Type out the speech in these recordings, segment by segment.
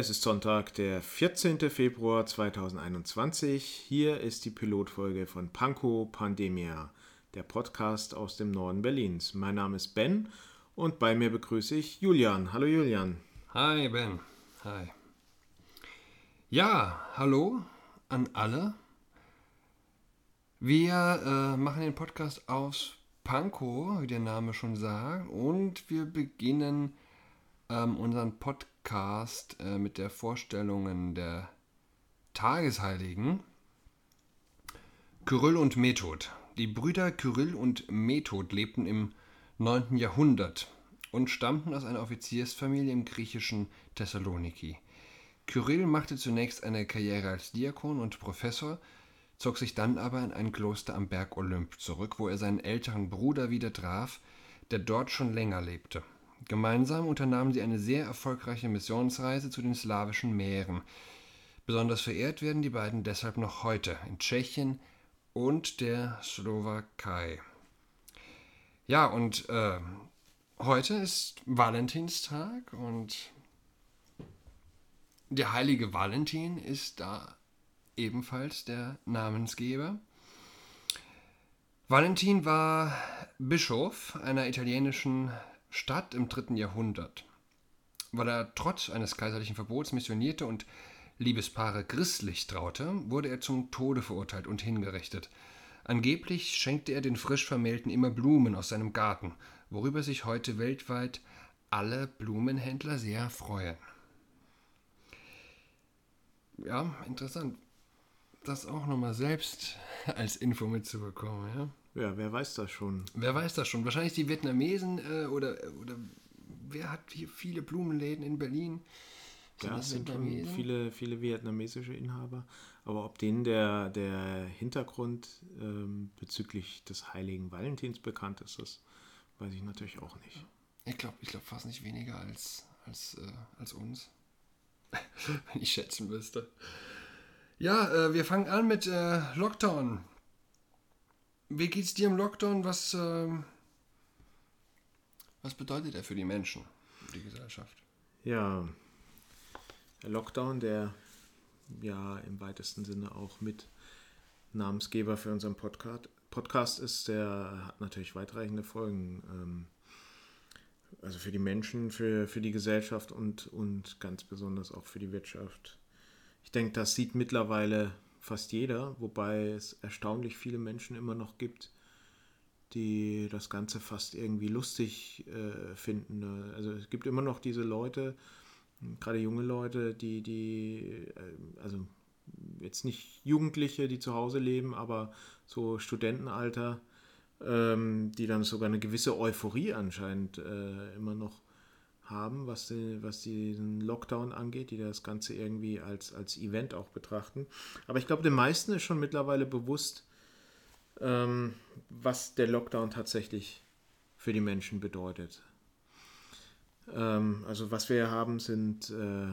Es ist Sonntag, der 14. Februar 2021. Hier ist die Pilotfolge von Panko Pandemia, der Podcast aus dem Norden Berlins. Mein Name ist Ben und bei mir begrüße ich Julian. Hallo Julian. Hi Ben. Hi. Ja, hallo an alle. Wir äh, machen den Podcast aus Pankow, wie der Name schon sagt, und wir beginnen ähm, unseren Podcast äh, mit der Vorstellungen der Tagesheiligen. Kyrill und Method. Die Brüder Kyrill und Method lebten im 9. Jahrhundert und stammten aus einer Offiziersfamilie im griechischen Thessaloniki. Kyrill machte zunächst eine Karriere als Diakon und Professor, zog sich dann aber in ein Kloster am Berg Olymp zurück, wo er seinen älteren Bruder wieder traf, der dort schon länger lebte. Gemeinsam unternahmen sie eine sehr erfolgreiche Missionsreise zu den slawischen Meeren. Besonders verehrt werden die beiden deshalb noch heute in Tschechien und der Slowakei. Ja, und äh, heute ist Valentinstag und der heilige Valentin ist da ebenfalls der Namensgeber. Valentin war Bischof einer italienischen Stadt im dritten Jahrhundert. Weil er trotz eines kaiserlichen Verbots missionierte und Liebespaare christlich traute, wurde er zum Tode verurteilt und hingerichtet. Angeblich schenkte er den frisch Vermählten immer Blumen aus seinem Garten, worüber sich heute weltweit alle Blumenhändler sehr freuen. Ja, interessant. Das auch nochmal selbst als Info mitzubekommen, ja. Ja, wer weiß das schon? Wer weiß das schon? Wahrscheinlich die Vietnamesen äh, oder, oder wer hat hier viele Blumenläden in Berlin? Sind ja, es sind schon viele, viele vietnamesische Inhaber. Aber ob denen der, der Hintergrund ähm, bezüglich des heiligen Valentins bekannt ist, das weiß ich natürlich auch nicht. Ich glaube ich glaub fast nicht weniger als, als, äh, als uns. Wenn ich schätzen müsste. Ja, äh, wir fangen an mit äh, Lockdown. Wie geht's dir im Lockdown? Was, ähm, was bedeutet er für die Menschen, die Gesellschaft? Ja, der Lockdown, der ja im weitesten Sinne auch mit Namensgeber für unseren Podcast, Podcast ist, der hat natürlich weitreichende Folgen. Ähm, also für die Menschen, für, für die Gesellschaft und, und ganz besonders auch für die Wirtschaft. Ich denke, das sieht mittlerweile fast jeder, wobei es erstaunlich viele Menschen immer noch gibt, die das Ganze fast irgendwie lustig äh, finden. Ne? Also es gibt immer noch diese Leute, gerade junge Leute, die, die, äh, also jetzt nicht Jugendliche, die zu Hause leben, aber so Studentenalter, ähm, die dann sogar eine gewisse Euphorie anscheinend äh, immer noch haben, was, die, was diesen Lockdown angeht, die das Ganze irgendwie als, als Event auch betrachten. Aber ich glaube, den meisten ist schon mittlerweile bewusst, ähm, was der Lockdown tatsächlich für die Menschen bedeutet. Ähm, also was wir haben, sind äh,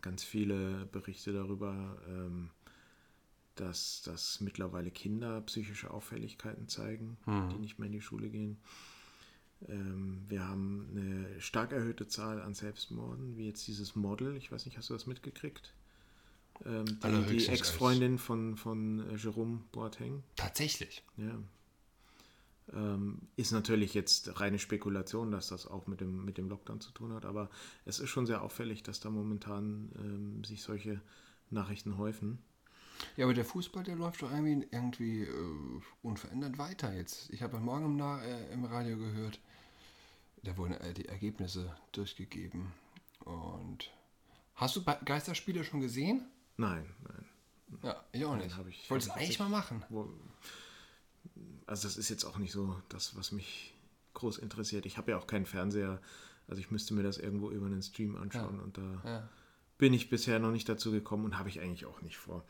ganz viele Berichte darüber, ähm, dass, dass mittlerweile Kinder psychische Auffälligkeiten zeigen, mhm. die nicht mehr in die Schule gehen. Ähm, wir haben eine stark erhöhte Zahl an Selbstmorden, wie jetzt dieses Model. Ich weiß nicht, hast du das mitgekriegt? Ähm, die, die Ex-Freundin von, von äh, Jerome Boateng. Tatsächlich. Ja. Ähm, ist natürlich jetzt reine Spekulation, dass das auch mit dem, mit dem Lockdown zu tun hat, aber es ist schon sehr auffällig, dass da momentan ähm, sich solche Nachrichten häufen. Ja, aber der Fußball, der läuft doch irgendwie, irgendwie äh, unverändert weiter jetzt. Ich habe heute Morgen im, äh, im Radio gehört, da wurden die Ergebnisse durchgegeben. Und hast du Geisterspiele schon gesehen? Nein, nein. Ja, ich auch nicht. ich, ich wollte es eigentlich mal machen. Also das ist jetzt auch nicht so das, was mich groß interessiert. Ich habe ja auch keinen Fernseher. Also ich müsste mir das irgendwo über einen Stream anschauen ja. und da ja. bin ich bisher noch nicht dazu gekommen und habe ich eigentlich auch nicht vor.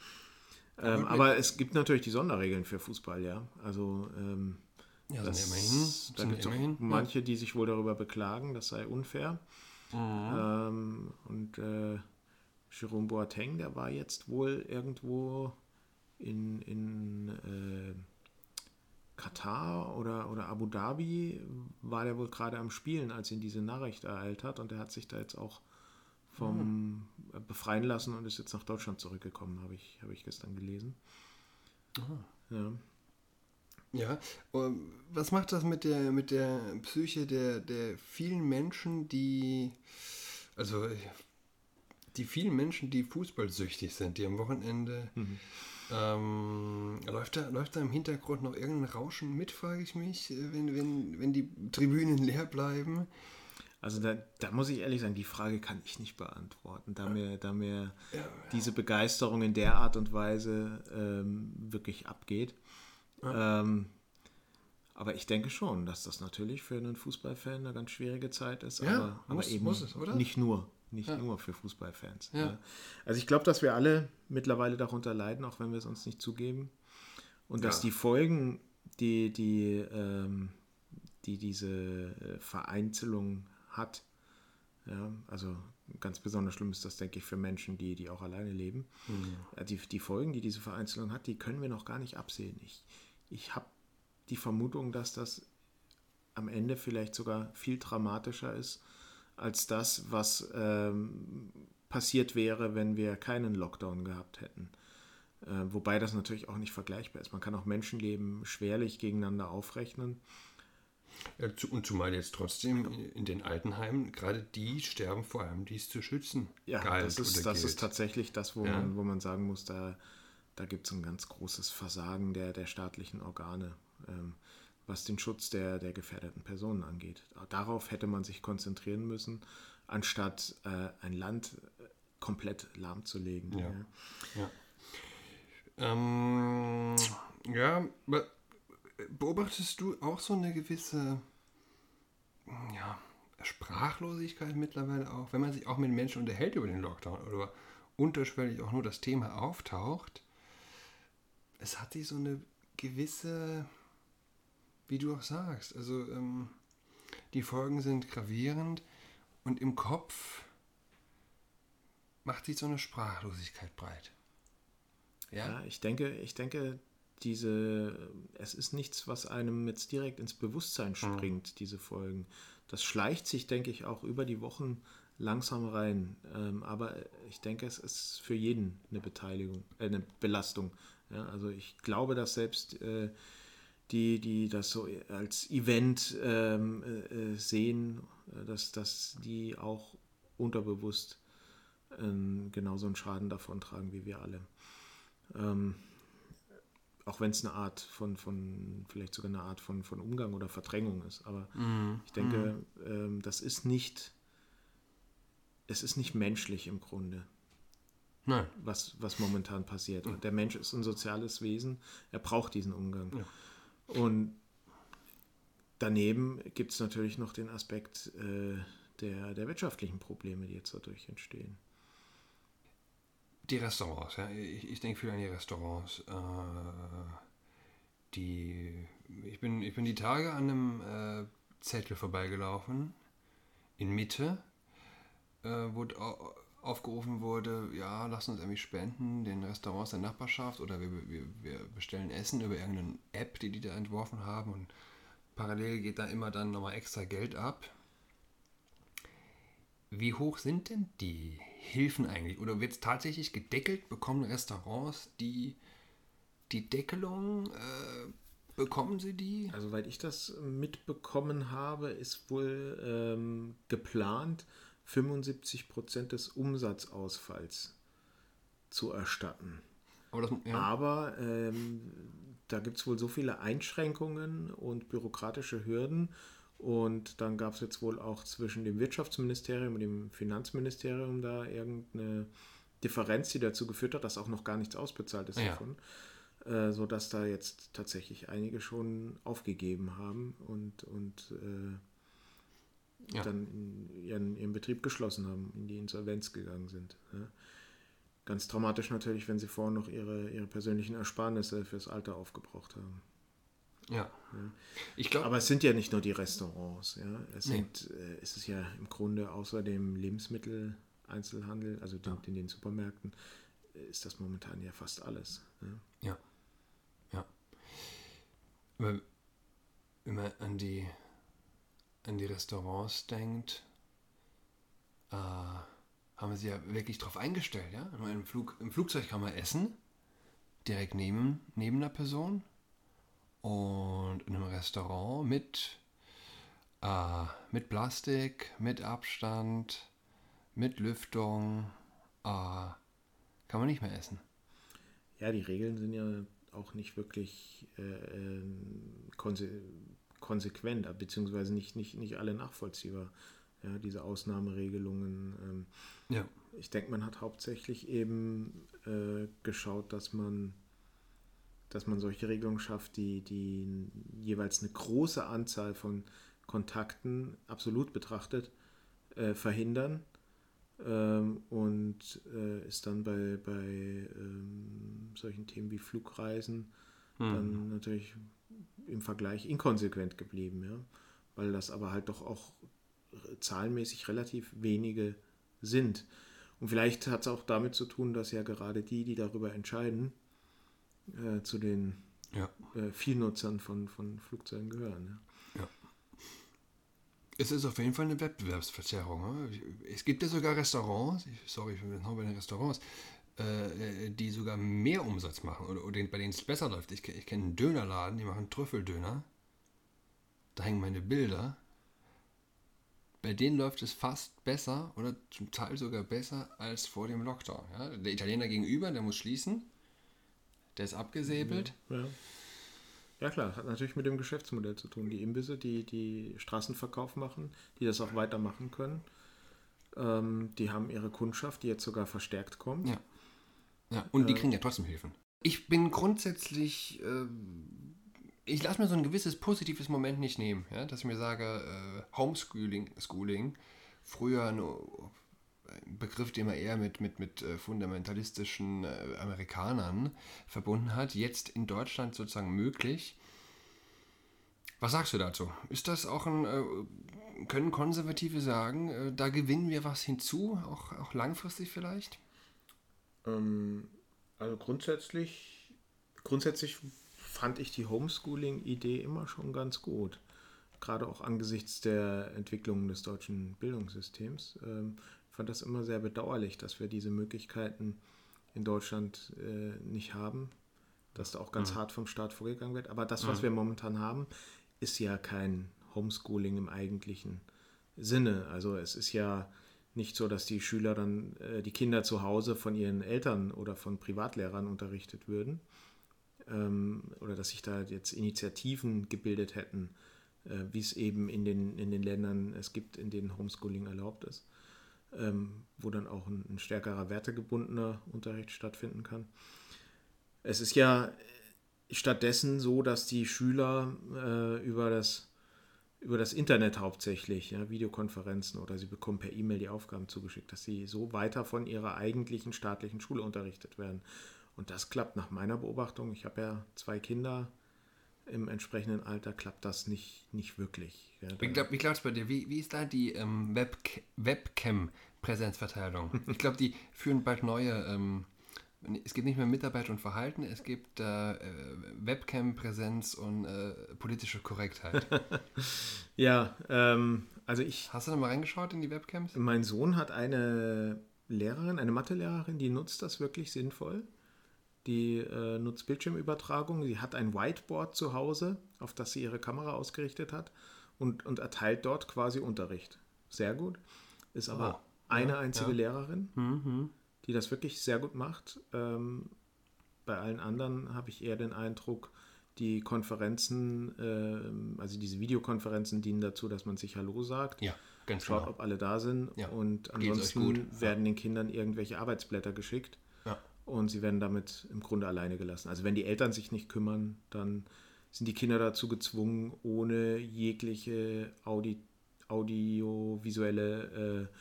Ähm, aber es gibt natürlich die Sonderregeln für Fußball, ja. Also ähm, ja, das, immerhin, da gibt es manche, die sich wohl darüber beklagen, das sei unfair. Mhm. Ähm, und äh, Jerome Boateng, der war jetzt wohl irgendwo in, in äh, Katar oder, oder Abu Dhabi, war der wohl gerade am Spielen, als ihn diese Nachricht ereilt hat. Und er hat sich da jetzt auch vom äh, befreien lassen und ist jetzt nach Deutschland zurückgekommen, habe ich, hab ich gestern gelesen. Ja. Ja, ähm, was macht das mit der, mit der Psyche der, der vielen Menschen, die, also die vielen Menschen, die fußballsüchtig sind, die am Wochenende, Mhm. ähm, läuft, da, läuft da im Hintergrund noch irgendein Rauschen mit, frage ich mich, äh, wenn, wenn, wenn die Tribünen leer bleiben? Also da, da muss ich ehrlich sagen, die Frage kann ich nicht beantworten, da mir, da mir diese Begeisterung in der Art und Weise ähm, wirklich abgeht. Ähm, aber ich denke schon, dass das natürlich für einen Fußballfan eine ganz schwierige Zeit ist. Ja, aber, aber muss- eben muss es, oder? nicht nur, nicht nur für Fußballfans. Ja. Ja. Also ich glaube, dass wir alle mittlerweile darunter leiden, auch wenn wir es uns nicht zugeben. Und dass Ja. die Folgen, die, die, ähm, die diese äh, Vereinzelung hat, ja, also ganz besonders schlimm ist das, denke ich, für Menschen, die, die auch alleine leben. Äh, Die, die Folgen, die diese Vereinzelung hat, die können wir noch gar nicht absehen. Ich, ich habe die Vermutung, dass das am Ende vielleicht sogar viel dramatischer ist als das, was ähm, passiert wäre, wenn wir keinen Lockdown gehabt hätten. Äh, wobei das natürlich auch nicht vergleichbar ist. Man kann auch Menschenleben schwerlich gegeneinander aufrechnen. Ja, zu, und zumal jetzt trotzdem in den Altenheimen, gerade die sterben vor allem, die es zu schützen Ja, das, ist, das gilt. ist tatsächlich das, wo, Ja. man, wo man sagen muss, da, da gibt es ein ganz großes Versagen der, der staatlichen Organe, ähm, was den Schutz der, der gefährdeten Personen angeht. Darauf hätte man sich konzentrieren müssen, anstatt äh, ein Land äh, komplett lahmzulegen. Ja. Ja. Ähm, ja, beobachtest du auch so eine gewisse ja, Sprachlosigkeit mittlerweile auch, wenn man sich auch mit Menschen unterhält über den Lockdown oder unterschwellig auch nur das Thema auftaucht? Es hat sich so eine gewisse, wie du auch sagst, also ähm, die Folgen sind gravierend und im Kopf macht sich so eine Sprachlosigkeit breit. Ja, ich denke, ich denke, diese, es ist nichts, was einem jetzt direkt ins Bewusstsein springt, diese Folgen. Das schleicht sich, denke ich, auch über die Wochen langsam rein. Ähm, aber ich denke, es ist für jeden eine Beteiligung, äh, eine Belastung. Ja, also ich glaube, dass selbst äh, die, die das so als Event ähm, äh, äh, sehen, äh, dass, dass die auch unterbewusst ähm, genauso einen Schaden davon tragen wie wir alle. Ähm, auch wenn es eine Art von, von, vielleicht sogar eine Art von, von Umgang oder Verdrängung ist. Aber ich denke, ähm, das ist nicht, es ist nicht menschlich im Grunde, Nein. was, was momentan passiert. Und der Mensch ist ein soziales Wesen, er braucht diesen Umgang. Und daneben gibt es natürlich noch den Aspekt äh, der, der wirtschaftlichen Probleme, die jetzt dadurch entstehen. Die Restaurants, ja. Ich, ich denke viel an die Restaurants. Äh, die, ich, bin, ich bin die Tage an einem äh, Zettel vorbeigelaufen, in Mitte, äh, wo aufgerufen wurde, ja, lass uns irgendwie spenden den Restaurants der Nachbarschaft oder wir, wir, wir bestellen Essen über irgendeine App, die die da entworfen haben und parallel geht da immer dann nochmal extra Geld ab. Wie hoch sind denn die Hilfen eigentlich? Oder wird es tatsächlich gedeckelt? Bekommen Restaurants die, die Deckelung? Äh, bekommen sie die? Also, soweit ich das mitbekommen habe, ist wohl ähm, geplant, 75 Prozent des Umsatzausfalls zu erstatten. Aber das, ja. Aber ähm, da gibt es wohl so viele Einschränkungen und bürokratische Hürden. Und dann gab es jetzt wohl auch zwischen dem Wirtschaftsministerium und dem Finanzministerium da irgendeine Differenz, die dazu geführt hat, dass auch noch gar nichts ausbezahlt ist Ja. davon. Äh, sodass da jetzt tatsächlich einige schon aufgegeben haben und, und äh, Ja. dann in ihren, ihren Betrieb geschlossen haben, in die Insolvenz gegangen sind. Ja. Ganz dramatisch natürlich, wenn sie vorher noch ihre, ihre persönlichen Ersparnisse fürs Alter aufgebraucht haben. ja. Ich glaube, Aber es sind ja nicht nur die Restaurants. Ja. Es, Nee. sind, äh, es ist ja im Grunde außer dem Lebensmitteleinzelhandel, also den, in den Supermärkten, äh, ist das momentan ja fast alles. Ja. ja. Ja. Wenn man an die, an die Restaurants denkt, äh, haben sie ja wirklich drauf eingestellt, ja. Im, Flug, Im Flugzeug kann man essen, direkt neben, neben einer Person. Und in einem Restaurant mit, äh, mit Plastik, mit Abstand, mit Lüftung, äh, kann man nicht mehr essen. Ja, die Regeln sind ja auch nicht wirklich äh, ähm, konsequent, beziehungsweise nicht, nicht, nicht alle nachvollziehbar. Ja, diese Ausnahmeregelungen. Ähm, ja. Ich denke, man hat hauptsächlich eben äh, geschaut, dass man, dass man solche Regelungen schafft, die, die jeweils eine große Anzahl von Kontakten absolut betrachtet äh, verhindern ähm, und äh, ist dann bei, bei ähm, solchen Themen wie Flugreisen hm. dann natürlich im Vergleich inkonsequent geblieben, ja. Weil das aber halt doch auch zahlenmäßig relativ wenige sind. Und vielleicht hat es auch damit zu tun, dass ja gerade die, die darüber entscheiden, äh, zu den ja. äh, Vielnutzern von, von Flugzeugen gehören. Ja. ja. Es ist auf jeden Fall eine Wettbewerbsverzerrung. Ne? Es gibt ja sogar Restaurants, sorry, ich bin noch bei den Restaurants, äh, die sogar mehr Umsatz machen oder, oder bei denen es besser läuft. Ich, ich kenne einen Dönerladen, die machen Trüffeldöner. Da hängen meine Bilder bei denen läuft es fast besser oder zum Teil sogar besser als vor dem Lockdown. Ja? Der Italiener gegenüber, der muss schließen, der ist abgesäbelt. Ja, ja. ja, klar, hat natürlich mit dem Geschäftsmodell zu tun. Die Imbisse, die, die Straßenverkauf machen, die das auch weitermachen können, ähm, die haben ihre Kundschaft, die jetzt sogar verstärkt kommt. Ja, ja und äh, die kriegen ja trotzdem Hilfen. Ich bin grundsätzlich äh, ich lasse mir so ein gewisses positives Moment nicht nehmen, ja? dass ich mir sage, äh, Homeschooling, Schooling, früher ein Begriff, den man eher mit, mit, mit äh, fundamentalistischen äh, Amerikanern verbunden hat, jetzt in Deutschland sozusagen möglich. Was sagst du dazu? Ist das auch ein, äh, können Konservative sagen, da gewinnen wir was hinzu, auch, auch langfristig vielleicht? Ähm, also grundsätzlich, grundsätzlich fand ich die Homeschooling-Idee immer schon ganz gut. Gerade auch angesichts der Entwicklung des deutschen Bildungssystems. Ähm, fand das immer sehr bedauerlich, dass wir diese Möglichkeiten in Deutschland äh, nicht haben, dass da auch ganz mhm. hart vom Staat vorgegangen wird. Aber das, was mhm. wir momentan haben, ist ja kein Homeschooling im eigentlichen Sinne. Also es ist ja nicht so, dass die Schüler dann, äh, die Kinder zu Hause von ihren Eltern oder von Privatlehrern unterrichtet würden, ähm, oder dass sich da jetzt Initiativen gebildet hätten, äh, wie es eben in den, in den Ländern es gibt, in denen Homeschooling erlaubt ist, ähm, wo dann auch ein, ein stärkerer wertegebundener Unterricht stattfinden kann. Es ist ja stattdessen so, dass die Schüler äh, über das über das Internet hauptsächlich, ja, Videokonferenzen oder sie bekommen per E-Mail die Aufgaben zugeschickt, dass sie so weiter von ihrer eigentlichen staatlichen Schule unterrichtet werden. Und das klappt nach meiner Beobachtung. Ich habe ja zwei Kinder im entsprechenden Alter, klappt das nicht, nicht wirklich. Ja, wie glaubt es bei dir? Wie, wie ist da die ähm, Webc Webcam-Präsenzverteilung? ich glaube, die führen bald neue. Ähm, es gibt nicht mehr Mitarbeit und Verhalten, es gibt äh, Webcam-Präsenz und äh, politische Korrektheit. ja, ähm, also ich. Hast du da mal reingeschaut in die Webcams? Mein Sohn hat eine Lehrerin, eine Mathelehrerin, die nutzt das wirklich sinnvoll. Die äh, nutzt Bildschirmübertragung. Sie hat ein Whiteboard zu Hause, auf das sie ihre Kamera ausgerichtet hat und, und erteilt dort quasi Unterricht. Sehr gut. Ist aber oh, eine ja, einzige ja. Lehrerin, mhm. Die das wirklich sehr gut macht. Ähm, bei allen anderen habe ich eher den Eindruck, die Konferenzen, äh, also diese Videokonferenzen dienen dazu, dass man sich Hallo sagt. Ja, ganz Schaut, genau. ob alle da sind. Ja. Und ansonsten werden den Kindern irgendwelche Arbeitsblätter geschickt und sie werden damit im Grunde alleine gelassen. Also wenn die Eltern sich nicht kümmern, dann sind die Kinder dazu gezwungen, ohne jegliche Audi audiovisuelle äh,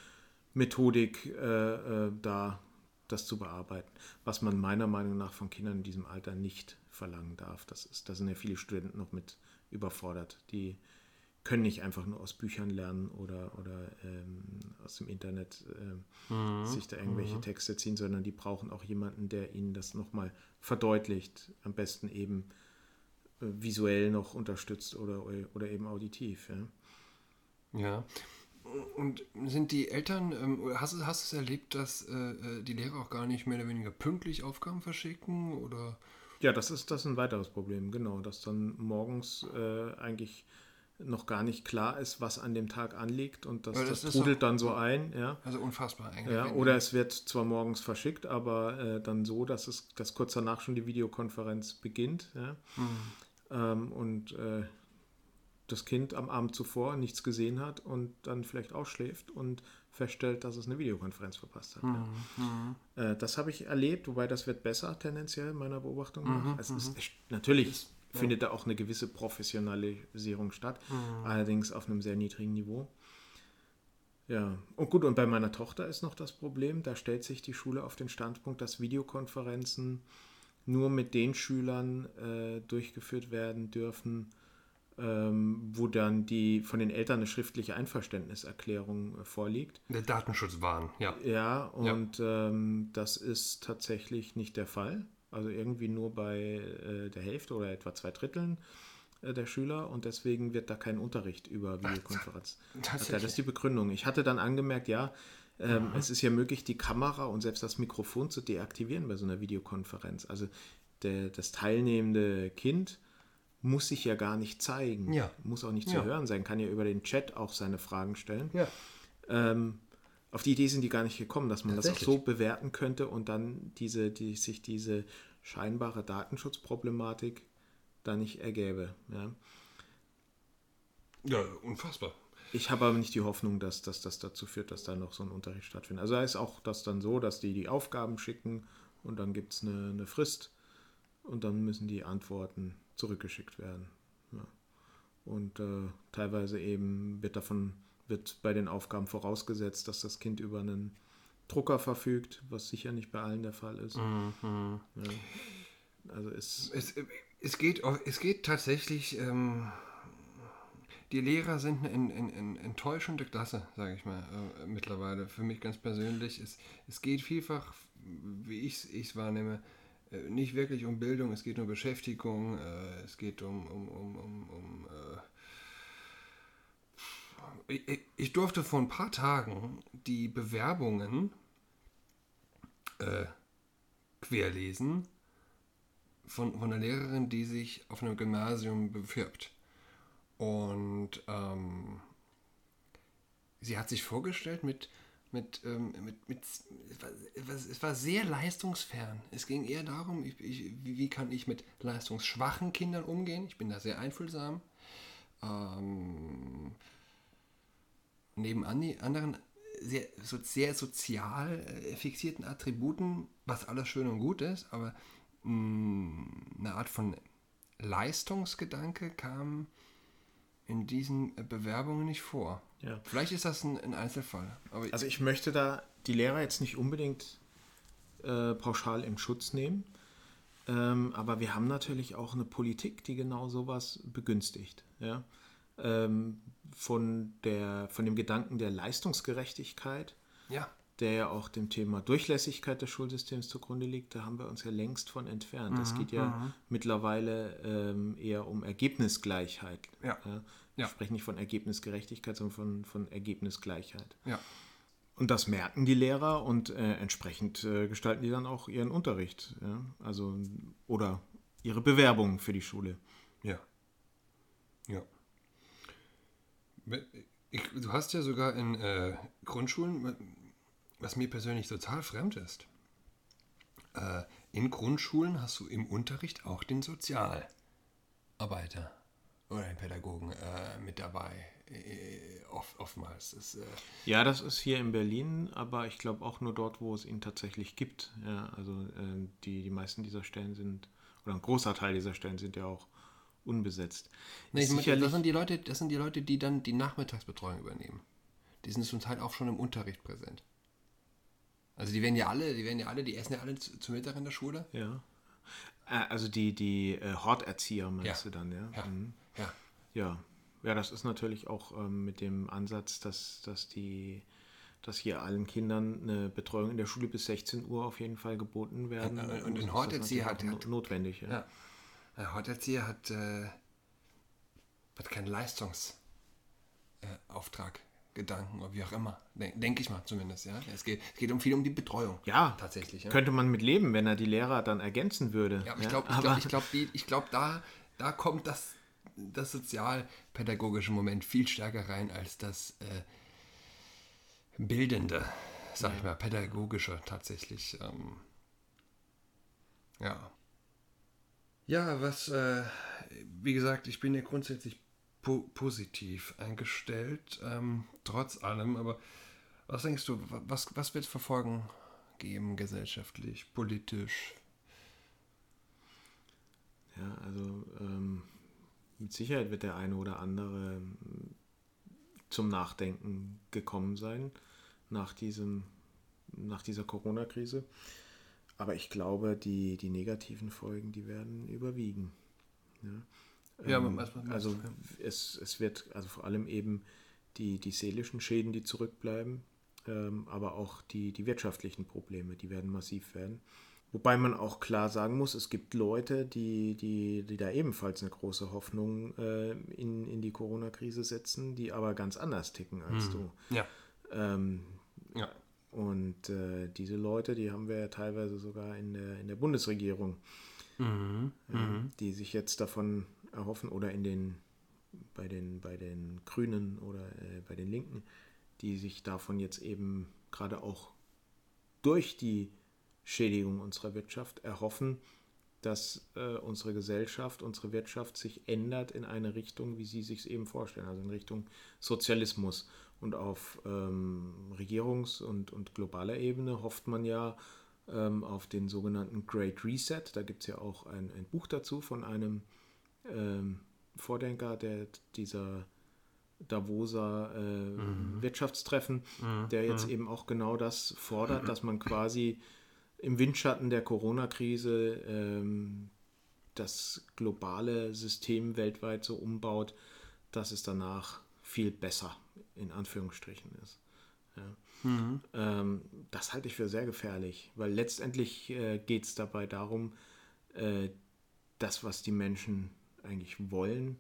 Methodik äh, äh, da das zu bearbeiten, was man meiner Meinung nach von Kindern in diesem Alter nicht verlangen darf. Das ist, da sind ja viele Studenten noch mit überfordert. Die können nicht einfach nur aus Büchern lernen oder, oder ähm, aus dem Internet äh, mhm. sich da irgendwelche mhm. Texte ziehen, sondern die brauchen auch jemanden, der ihnen das nochmal verdeutlicht, am besten eben äh, visuell noch unterstützt oder, oder eben auditiv. Ja. ja. Und sind die Eltern, ähm, hast, du- hast du es erlebt, dass äh, äh, die Lehrer auch gar nicht mehr oder weniger pünktlich Aufgaben verschicken? Oder Ja, das ist, das ist ein weiteres Problem, genau, dass dann morgens äh, eigentlich noch gar nicht klar ist, was an dem Tag anliegt und das, das, das trudelt doch- dann so ein, ja. also unfassbar eigentlich. ja oder es wird zwar morgens verschickt, aber äh, dann so, dass es dass kurz danach schon die Videokonferenz beginnt, ja. Ähm, und äh, das Kind am Abend zuvor nichts gesehen hat und dann vielleicht ausschläft und feststellt, dass es eine Videokonferenz verpasst hat. Ja. Äh, das habe ich erlebt, wobei das wird besser tendenziell meiner Beobachtung nach. es ist, es- natürlich findet da auch eine gewisse Professionalisierung statt, allerdings auf einem sehr niedrigen Niveau. Ja, und gut, und bei meiner Tochter ist noch das Problem, da stellt sich die Schule auf den Standpunkt, dass Videokonferenzen nur mit den Schülern äh, durchgeführt werden dürfen, ähm, wo dann die von den Eltern eine schriftliche Einverständniserklärung äh, vorliegt. Der Datenschutzwahn, ja. Ja, und Ähm, das ist tatsächlich nicht der Fall. Also irgendwie nur bei äh, der Hälfte oder etwa zwei Dritteln äh, der Schüler und deswegen wird da kein Unterricht über Videokonferenz. Ja, das ist die Begründung. Ich hatte dann angemerkt, ja, ähm, es ist ja möglich, die Kamera und selbst das Mikrofon zu deaktivieren bei so einer Videokonferenz. Also der, das teilnehmende Kind muss sich ja gar nicht zeigen, Ja. muss auch nicht Ja. zu hören sein, kann ja über den Chat auch seine Fragen stellen. Ja. Ähm, auf die Idee sind die gar nicht gekommen, dass man das auch so bewerten könnte und dann diese, die, sich diese scheinbare Datenschutzproblematik da nicht ergäbe. Ja. Ja, unfassbar. Ich habe aber nicht die Hoffnung, dass, dass das dazu führt, dass da noch so ein Unterricht stattfindet. Also da ist auch das dann so, dass die die Aufgaben schicken und dann gibt es eine, eine Frist und dann müssen die Antworten zurückgeschickt werden. Ja. Und äh, teilweise eben wird davon, wird bei den Aufgaben vorausgesetzt, dass das Kind über einen Drucker verfügt, was sicher nicht bei allen der Fall ist. Ja. Also ist Es, es, geht, es geht tatsächlich, ähm, die Lehrer sind eine en- en- enttäuschende Klasse, sage ich mal, äh, mittlerweile. Für mich ganz persönlich. Es, es geht vielfach, wie ich es wahrnehme, äh, nicht wirklich um Bildung, es geht um Beschäftigung, äh, es geht um, um, um, um, um äh, ich, ich durfte vor ein paar Tagen die Bewerbungen äh, querlesen von, von einer Lehrerin, die sich auf einem Gymnasium bewirbt. Und ähm, sie hat sich vorgestellt mit, mit, ähm, mit, mit es, war, es war- sehr leistungsfern. Es ging eher darum, ich, ich, wie, kann ich mit leistungsschwachen Kindern umgehen. Ich bin da sehr einfühlsam. Ähm, neben anderen sehr, so, sehr sozial äh, fixierten Attributen, was alles schön und gut ist, aber mh, eine Art von Leistungsgedanke kam in diesen äh, Bewerbungen nicht vor. Ja. Vielleicht ist das ein, ein Einzelfall. Also ich möchte da die Lehrer jetzt nicht unbedingt äh, pauschal in Schutz nehmen, ähm, aber wir haben natürlich auch eine Politik, die genau sowas begünstigt. Ja? Ähm, von, der, von dem Gedanken der Leistungsgerechtigkeit, ja, der ja auch dem Thema Durchlässigkeit des Schulsystems zugrunde liegt, da haben wir uns ja längst von entfernt. Es geht ja mittlerweile ähm, eher um Ergebnisgleichheit. Ja. Ja? Ich spreche nicht von Ergebnisgerechtigkeit, sondern von, von Ergebnisgleichheit. ja. Und das merken die Lehrer und äh, entsprechend äh, gestalten die dann auch ihren Unterricht. Ja? Also, oder ihre Bewerbung für die Schule. Ja. Ja. Ich, du hast ja sogar in äh, Grundschulen, was mir persönlich total fremd ist, äh, in Grundschulen hast du im Unterricht auch den Sozialarbeiter oder den Pädagogen äh, mit dabei. Äh, oft, oftmals. Das, äh, Ja, das ist hier in Berlin, aber ich glaube auch nur dort, wo es ihn tatsächlich gibt. Ja, also äh, die, die meisten dieser Stellen sind, oder ein großer Teil dieser Stellen sind ja auch unbesetzt. Nee, ich meine, das sind die Leute, das sind die Leute, die dann die Nachmittagsbetreuung übernehmen. Die sind zum Teil auch schon im Unterricht präsent. Also die werden ja alle, die werden ja alle, die essen ja alle zu, zu Mittag in der Schule. ja. Äh, Also die, die äh, Horterzieher meinst Ja. du dann, ja? Ja. Mhm. Ja. Ja, ja, das ist natürlich auch ähm, mit dem Ansatz, dass, dass die dass hier allen Kindern eine Betreuung in der Schule bis 16 Uhr auf jeden Fall geboten werden. Und- und- und ist in das Horterzieher hat- no- notwendig. Ja. Der Horterzieher hat, äh, hat keinen Leistungsauftrag. Gedanken oder wie auch immer. Denke ich mal zumindest, ja. Es geht, es geht um viel um die Betreuung. Ja, tatsächlich. Ja. Könnte man mit leben, wenn er die Lehrer dann ergänzen würde. Ja, aber ich glaube, ich glaube, ich glaube, ich glaube, da, da kommt das, das sozialpädagogische Moment viel stärker rein als das äh, bildende, sag ja. ich mal, pädagogische tatsächlich. Ähm, ja. Ja, was, äh, wie gesagt, ich bin ja grundsätzlich po positiv eingestellt, ähm, trotz allem, aber was denkst du, was, was wird es für Folgen geben, gesellschaftlich, politisch? Ja, also ähm, mit Sicherheit wird der eine oder andere ähm, zum Nachdenken gekommen sein nach, diesem, nach dieser Corona-Krise. Aber ich glaube, die, die negativen Folgen, die werden überwiegen. Ja, ja ähm, also es, es wird also vor allem eben die, die seelischen Schäden, die zurückbleiben, ähm, aber auch die, die wirtschaftlichen Probleme, die werden massiv werden. Wobei man auch klar sagen muss, es gibt Leute, die, die, die da ebenfalls eine große Hoffnung äh, in, in die Corona-Krise setzen, die aber ganz anders ticken als hm. du. Ja. Ähm, ja. Und äh, diese Leute, die haben wir ja teilweise sogar in der, in der Bundesregierung, mhm. äh, die sich jetzt davon erhoffen, oder in den, bei den, bei den Grünen oder äh, bei den Linken, die sich davon jetzt eben gerade auch durch die Schädigung unserer Wirtschaft erhoffen, dass äh, unsere Gesellschaft, unsere Wirtschaft sich ändert in eine Richtung, wie sie sich eben vorstellen, also in Richtung Sozialismus. Und auf ähm, Regierungs- und, und globaler Ebene hofft man ja ähm, auf den sogenannten Great Reset. Da gibt es ja auch ein, ein, Buch dazu von einem ähm, Vordenker der, dieser Davoser äh, mhm. Wirtschaftstreffen, mhm. der jetzt mhm. eben auch genau das fordert, dass man quasi im Windschatten der Corona-Krise ähm, das globale System weltweit so umbaut, dass es danach viel besser in Anführungsstrichen ist. Ja. Mhm. Ähm, das halte ich für sehr gefährlich, weil letztendlich äh, geht es dabei darum, äh, das, was die Menschen eigentlich wollen,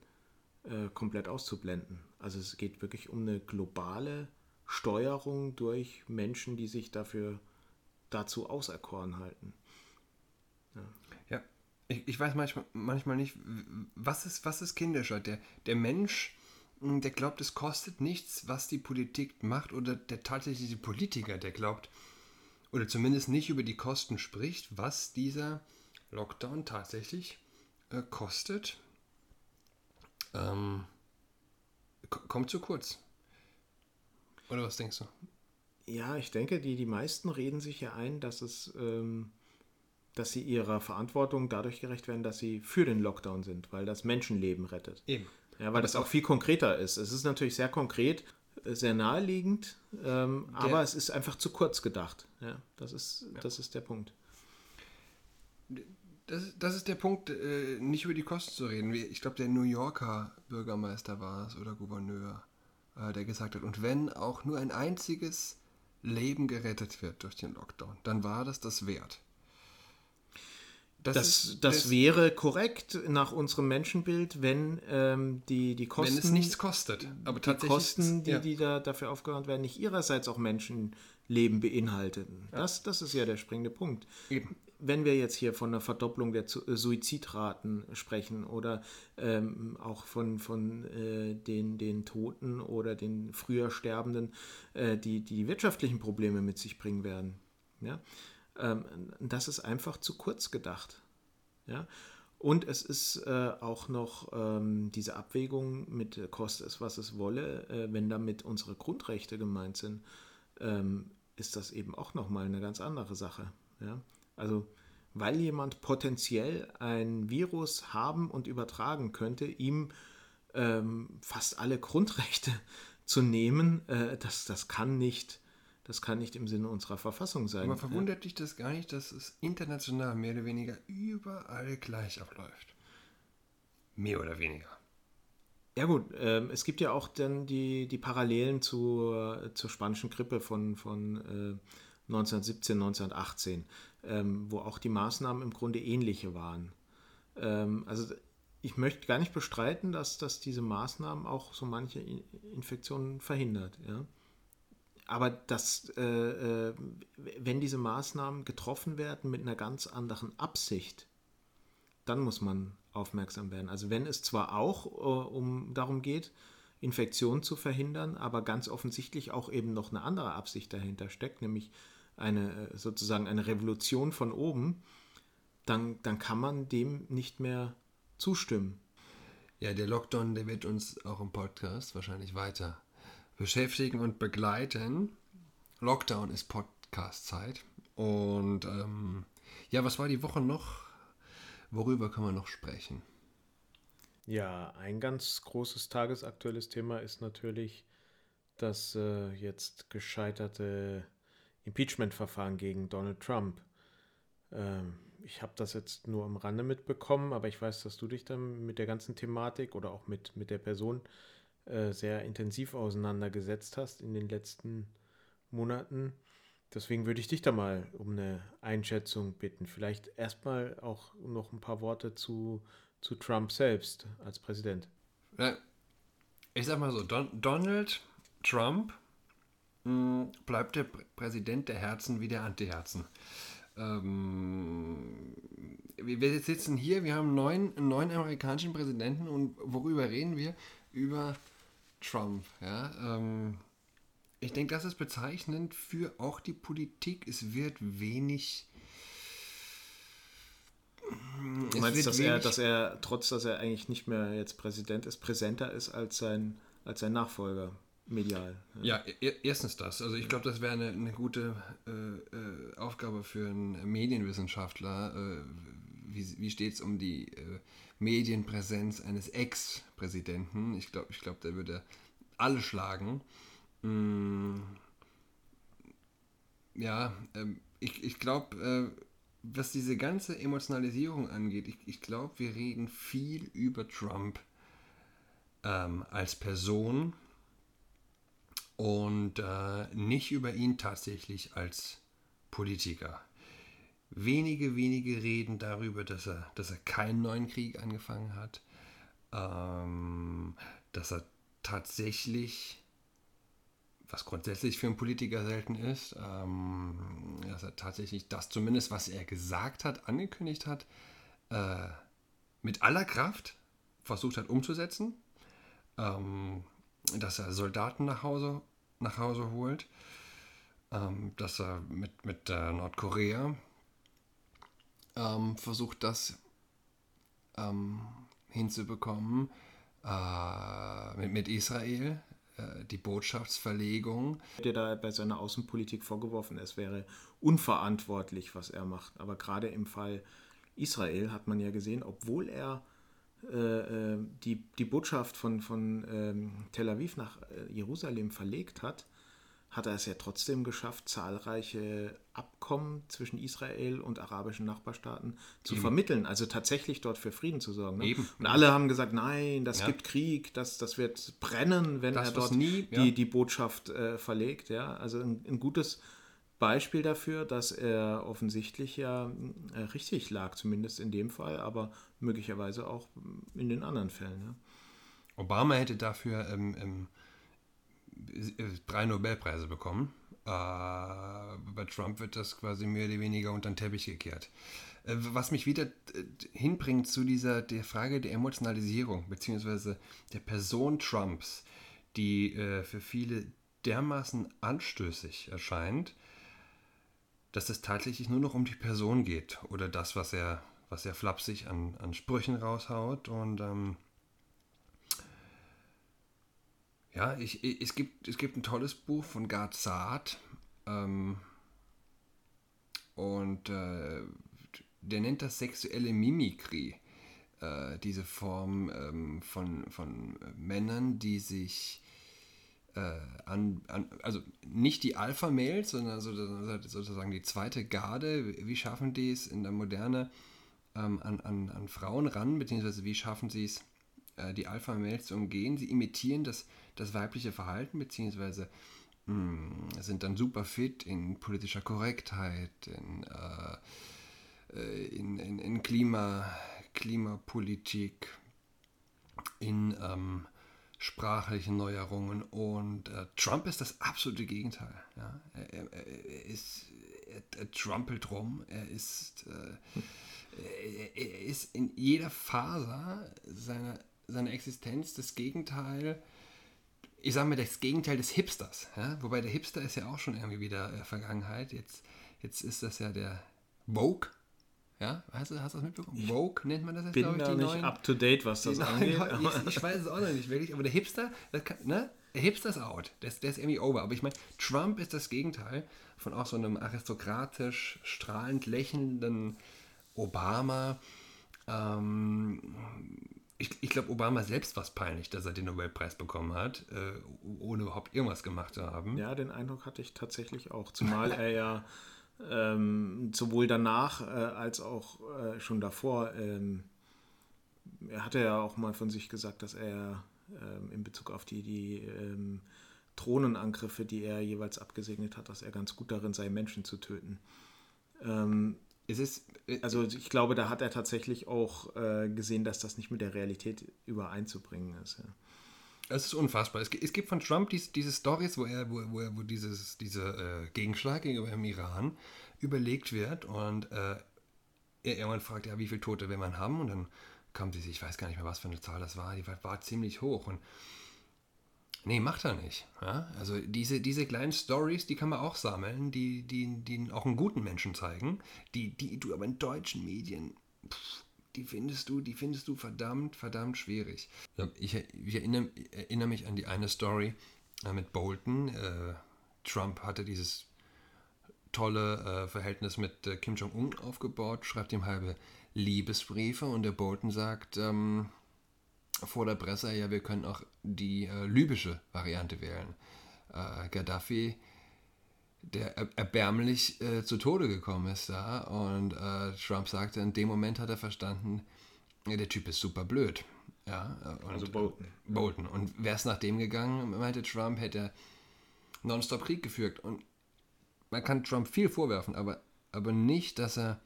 äh, komplett auszublenden. Also es geht wirklich um eine globale Steuerung durch Menschen, die sich dafür dazu auserkoren halten. Ja, ja. Ich, ich weiß manchmal, manchmal nicht, was ist, was ist kindischer? Der, der Mensch, hm, der glaubt, es kostet nichts, was die Politik macht, oder der tatsächliche Politiker, der glaubt, oder zumindest nicht über die Kosten spricht, was dieser Lockdown tatsächlich äh, kostet, ähm, kommt zu kurz. Oder was denkst du? Ja, ich denke, die, die meisten reden sich ja ein, dass es, ähm, dass sie ihrer Verantwortung dadurch gerecht werden, dass sie für den Lockdown sind, weil das Menschenleben rettet. Eben. Ja, weil das auch viel konkreter ist. Es ist natürlich sehr konkret, äh, sehr naheliegend, ähm, aber es ist einfach zu kurz gedacht. Ja, das ist, ja. das ist der Punkt. Das, das ist der Punkt, äh, nicht über die Kosten zu reden. Ich glaube, der New Yorker Bürgermeister war es oder Gouverneur, äh, der gesagt hat, und wenn auch nur ein einziges Leben gerettet wird durch den Lockdown, dann war das das wert. Das, das, ist, das, das, wäre korrekt nach unserem Menschenbild, wenn ähm, die, die Kosten. Wenn es nichts kostet. Aber die Kosten, die, ja. die da dafür aufgewandt werden, nicht ihrerseits auch Menschenleben beinhalteten. Ja. Das, das ist ja der springende Punkt. Eben wenn wir jetzt hier von einer Verdopplung der äh, Suizidraten sprechen oder ähm, auch von, von äh, den, den Toten oder den früher Sterbenden, äh, die die wirtschaftlichen Probleme mit sich bringen werden, ja, ähm, das ist einfach zu kurz gedacht. Ja. Und es ist äh, auch noch ähm, diese Abwägung mit äh, koste es, was es wolle, äh, wenn damit unsere Grundrechte gemeint sind, ähm, ist das eben auch nochmal eine ganz andere Sache. Ja? Also weil jemand potenziell ein Virus haben und übertragen könnte, ihm ähm, fast alle Grundrechte zu nehmen, äh, das, das kann nicht. Das kann nicht im Sinne unserer Verfassung sein. Aber verwundert dich das gar nicht, dass es international mehr oder weniger überall gleich abläuft? Mehr oder weniger. Ja gut, ähm, es gibt ja auch dann die, die Parallelen zu, zur spanischen Grippe von, von äh, 1917, 1918, ähm, wo auch die Maßnahmen im Grunde ähnliche waren. Ähm, also ich möchte gar nicht bestreiten, dass, dass diese Maßnahmen auch so manche Infektionen verhindert. Ja? Aber das, äh, äh, wenn diese Maßnahmen getroffen werden mit einer ganz anderen Absicht, dann muss man aufmerksam werden. Also wenn es zwar auch äh, um darum geht, Infektionen zu verhindern, aber ganz offensichtlich auch eben noch eine andere Absicht dahinter steckt, nämlich eine äh, sozusagen eine Revolution von oben, dann, dann kann man dem nicht mehr zustimmen. Ja, der Lockdown, der wird uns auch im Podcast wahrscheinlich weiter beschäftigen und begleiten. Lockdown ist Podcast-Zeit. Und ähm, ja, was war die Woche noch? Worüber kann man noch sprechen? Ja, ein ganz großes tagesaktuelles Thema ist natürlich das äh, jetzt gescheiterte Impeachment-Verfahren gegen Donald Trump. Ähm, ich habe das jetzt nur am Rande mitbekommen, aber ich weiß, dass du dich dann mit der ganzen Thematik oder auch mit, mit der Person äh, sehr intensiv auseinandergesetzt hast in den letzten Monaten. Deswegen würde ich dich da mal um eine Einschätzung bitten. Vielleicht erstmal auch noch ein paar Worte zu, zu Trump selbst als Präsident. Ich sag mal so, Don Donald Trump mh, hm, bleibt der Präsident der Herzen wie der Antiherzen. Ähm, wir sitzen hier, wir haben neun, neun amerikanischen Präsidenten und worüber reden wir? Über Trump. Ja? Ähm, ich denke, das ist bezeichnend für auch die Politik. Es wird wenig. Du meinst, dass er, dass er, trotz dass er eigentlich nicht mehr jetzt Präsident ist, präsenter ist als sein, als sein Nachfolger medial. Ja, ja erstens das. Also ich glaube, das wäre eine, eine gute äh, äh, Aufgabe für einen Medienwissenschaftler. Äh, wie wie steht es um die äh, Medienpräsenz eines Ex-Präsidenten? Ich glaube, ich glaub, der würde alle schlagen. Mm, ja, ähm, ich, ich glaube, äh, was diese ganze Emotionalisierung angeht, ich, ich glaube, wir reden viel über Trump ähm, als Person und äh, nicht über ihn tatsächlich als Politiker. Wenige, wenige reden darüber, dass er, dass er keinen neuen Krieg angefangen hat, ähm, dass er tatsächlich, was grundsätzlich für einen Politiker selten ist, ähm, dass er tatsächlich das zumindest, was er gesagt hat, angekündigt hat, äh, mit aller Kraft versucht hat umzusetzen. Ähm, dass er Soldaten nach Hause, nach Hause holt, ähm, dass er mit, mit äh, Nordkorea ähm, versucht, das ähm, hinzubekommen, äh, mit, mit Israel, äh, die Botschaftsverlegung. Der da bei seiner Außenpolitik vorgeworfen ist, wäre unverantwortlich, was er macht. Aber gerade im Fall Israel hat man ja gesehen, obwohl er äh, äh, die, die Botschaft von, von ähm, Tel Aviv nach äh, Jerusalem verlegt hat, hat er es ja trotzdem geschafft, zahlreiche Abkommen zwischen Israel und arabischen Nachbarstaaten zu Eben. vermitteln, also tatsächlich dort für Frieden zu sorgen. Ne? Und alle haben gesagt, nein, das ja. gibt Krieg, das, das wird brennen, wenn das er dort nie, ja. die, die Botschaft äh, verlegt. Ja? Also ein, ein gutes Beispiel dafür, dass er offensichtlich ja äh, richtig lag, zumindest in dem Fall, aber möglicherweise auch in den anderen Fällen. Ja. Obama hätte dafür ähm, ähm, drei Nobelpreise bekommen. Äh, bei Trump wird das quasi mehr oder weniger unter den Teppich gekehrt. Äh, was mich wieder äh, hinbringt zu dieser der Frage der Emotionalisierung, beziehungsweise der Person Trumps, die äh, für viele dermaßen anstößig erscheint, dass es tatsächlich nur noch um die Person geht oder das, was er, was er flapsig an, an Sprüchen raushaut. Und ähm, ja, ich, ich, es, gibt, es gibt ein tolles Buch von Gard Saad ähm, und äh, der nennt das sexuelle Mimikrie. Äh, diese Form ähm, von, von Männern, die sich an, an, also nicht die Alpha-Mails, sondern sozusagen die zweite Garde, wie schaffen die es in der Moderne ähm, an, an, an Frauen ran, beziehungsweise wie schaffen sie es, äh, die Alpha-Mails zu umgehen? Sie imitieren das, das weibliche Verhalten, beziehungsweise mh, hm, sind dann super fit in politischer Korrektheit, in, äh, äh in, in, in Klima, Klimapolitik, in ähm, sprachlichen Neuerungen. Und äh, Trump ist das absolute Gegenteil. Ja? Er, er, er, ist, er, trumpelt rum, er ist, äh, er, ist in jeder Faser seiner, seiner Existenz das Gegenteil ich sage mal, das Gegenteil des Hipsters. Ja? Wobei der Hipster ist ja auch schon irgendwie wieder äh, Vergangenheit. Jetzt, jetzt ist das ja der Vogue. Ja, hast du, hast du das mitbekommen? Vogue nennt man das jetzt, glaube ich, da die nicht neuen, up to date, was das angeht. ich, ich, weiß es auch noch nicht wirklich, aber der Hipster, kann, ne? Der Hipster ist out. Der, der ist irgendwie over. Aber ich meine, Trump ist das Gegenteil von auch so einem aristokratisch, strahlend lächelnden Obama. Ähm, ich, ich glaube, Obama selbst war es peinlich, dass er den Nobelpreis bekommen hat, äh, ohne überhaupt irgendwas gemacht zu haben. Ja, den Eindruck hatte ich tatsächlich auch. Zumal er ja ähm, sowohl danach äh, als auch äh, schon davor, ähm, er hatte ja auch mal von sich gesagt, dass er ähm, in Bezug auf die, die ähm, Drohnenangriffe, die er jeweils abgesegnet hat, dass er ganz gut darin sei, Menschen zu töten. Ähm, es ist, also ich glaube, da hat er tatsächlich auch äh, gesehen, dass das nicht mit der Realität übereinzubringen ist. Ja. Es ist unfassbar. Es, es, gibt von Trump dies, diese Stories, wo er, wo, wo, wo dieses, dieser äh, Gegenschlag gegenüber dem Iran überlegt wird und äh, er irgendwann fragt, ja, wie viele Tote will man haben? Und dann kam sie, ich weiß gar nicht mehr, was für eine Zahl das war, die war, war ziemlich hoch. Und Nee, macht er nicht. Ja? Also diese, diese kleinen Stories, die kann man auch sammeln, die, die, die auch einen guten Menschen zeigen, die, die du aber in deutschen Medien, pff, die findest du, die findest du verdammt, verdammt schwierig. Ich, ich erinnere, erinnere, mich an die eine Story äh, mit Bolton. Äh, Trump hatte dieses tolle äh, Verhältnis mit Kim Jong-un aufgebaut, schreibt ihm halbe Liebesbriefe und der Bolton sagt, ähm, vor der Presse, ja, wir können auch die libysche Variante wählen. Äh, Gaddafi, der erbärmlich äh, zu Tode gekommen ist da und äh, Trump sagte, in dem Moment hat er verstanden, der Typ ist super blöd. Ja, und, also Bolton. Bolton. Und wäre es nach dem gegangen, meinte Trump, hätte er nonstop Krieg geführt. Und man kann Trump viel vorwerfen, aber, aber nicht, dass er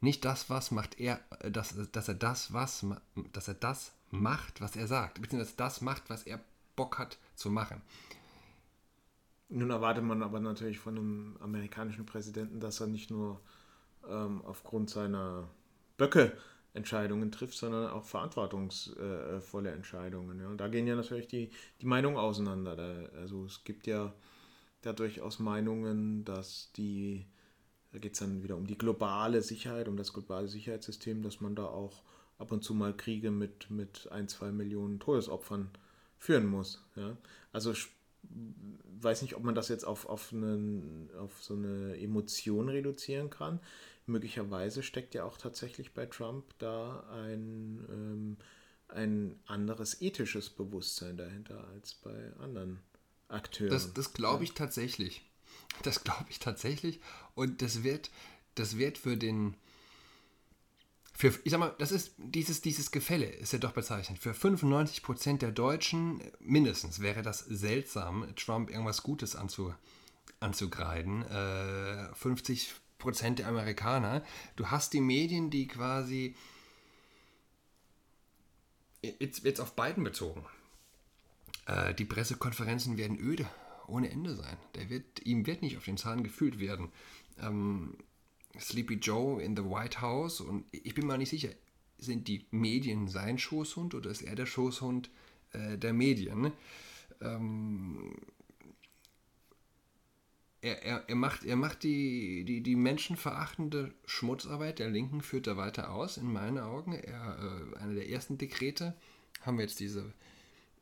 nicht das, was macht er, dass, dass er das, was, dass er das macht, was er sagt, beziehungsweise das macht, was er Bock hat zu machen. Nun erwartet man aber natürlich von einem amerikanischen Präsidenten, dass er nicht nur ähm, aufgrund seiner Böcke Entscheidungen trifft, sondern auch verantwortungsvolle Entscheidungen. Ja. Und da gehen ja natürlich die, die Meinungen auseinander. Da, also es gibt ja da durchaus Meinungen, dass die, da geht es dann wieder um die globale Sicherheit, um das globale Sicherheitssystem, dass man da auch ab und zu mal Kriege mit, mit ein, zwei Millionen Todesopfern führen muss. Ja? Also weiß nicht, ob man das jetzt auf, auf, einen, auf so eine Emotion reduzieren kann. Möglicherweise steckt ja auch tatsächlich bei Trump da ein, ähm, ein anderes ethisches Bewusstsein dahinter als bei anderen Akteuren. Das, das glaube ich ja. tatsächlich. Das glaube ich tatsächlich. Und das wird, das wird für den, für, ich sag mal, das ist dieses, dieses Gefälle, ist ja doch bezeichnend. Für 95 Prozent der Deutschen mindestens wäre das seltsam, Trump irgendwas Gutes anzu, anzugreiden. Äh, 50 Prozent der Amerikaner. Du hast die Medien, die quasi jetzt, jetzt auf beiden bezogen. Äh, die Pressekonferenzen werden öde, ohne Ende sein. Der wird, ihm wird nicht auf den Zahn gefühlt werden. Ähm, Sleepy Joe in the White House und ich bin mir nicht sicher, sind die Medien sein Schoßhund oder ist er der Schoßhund äh, der Medien? Ähm, er, er, er, macht, er macht die, die, die menschenverachtende Schmutzarbeit der Linken, führt er weiter aus, in meinen Augen. Er, äh, eine der ersten Dekrete haben wir jetzt diese